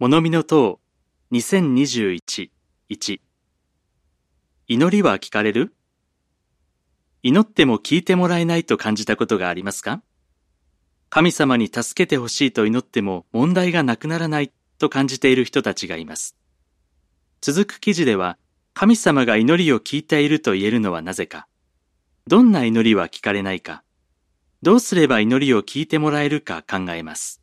物見の塔2021-1祈りは聞かれる？祈っても聞いてもらえないと感じたことがありますか？神様に助けてほしいと祈っても問題がなくならないと感じている人たちがいます。続く記事では、神様が祈りを聞いていると言えるのはなぜか、どんな祈りは聞かれないか、どうすれば祈りを聞いてもらえるか考えます。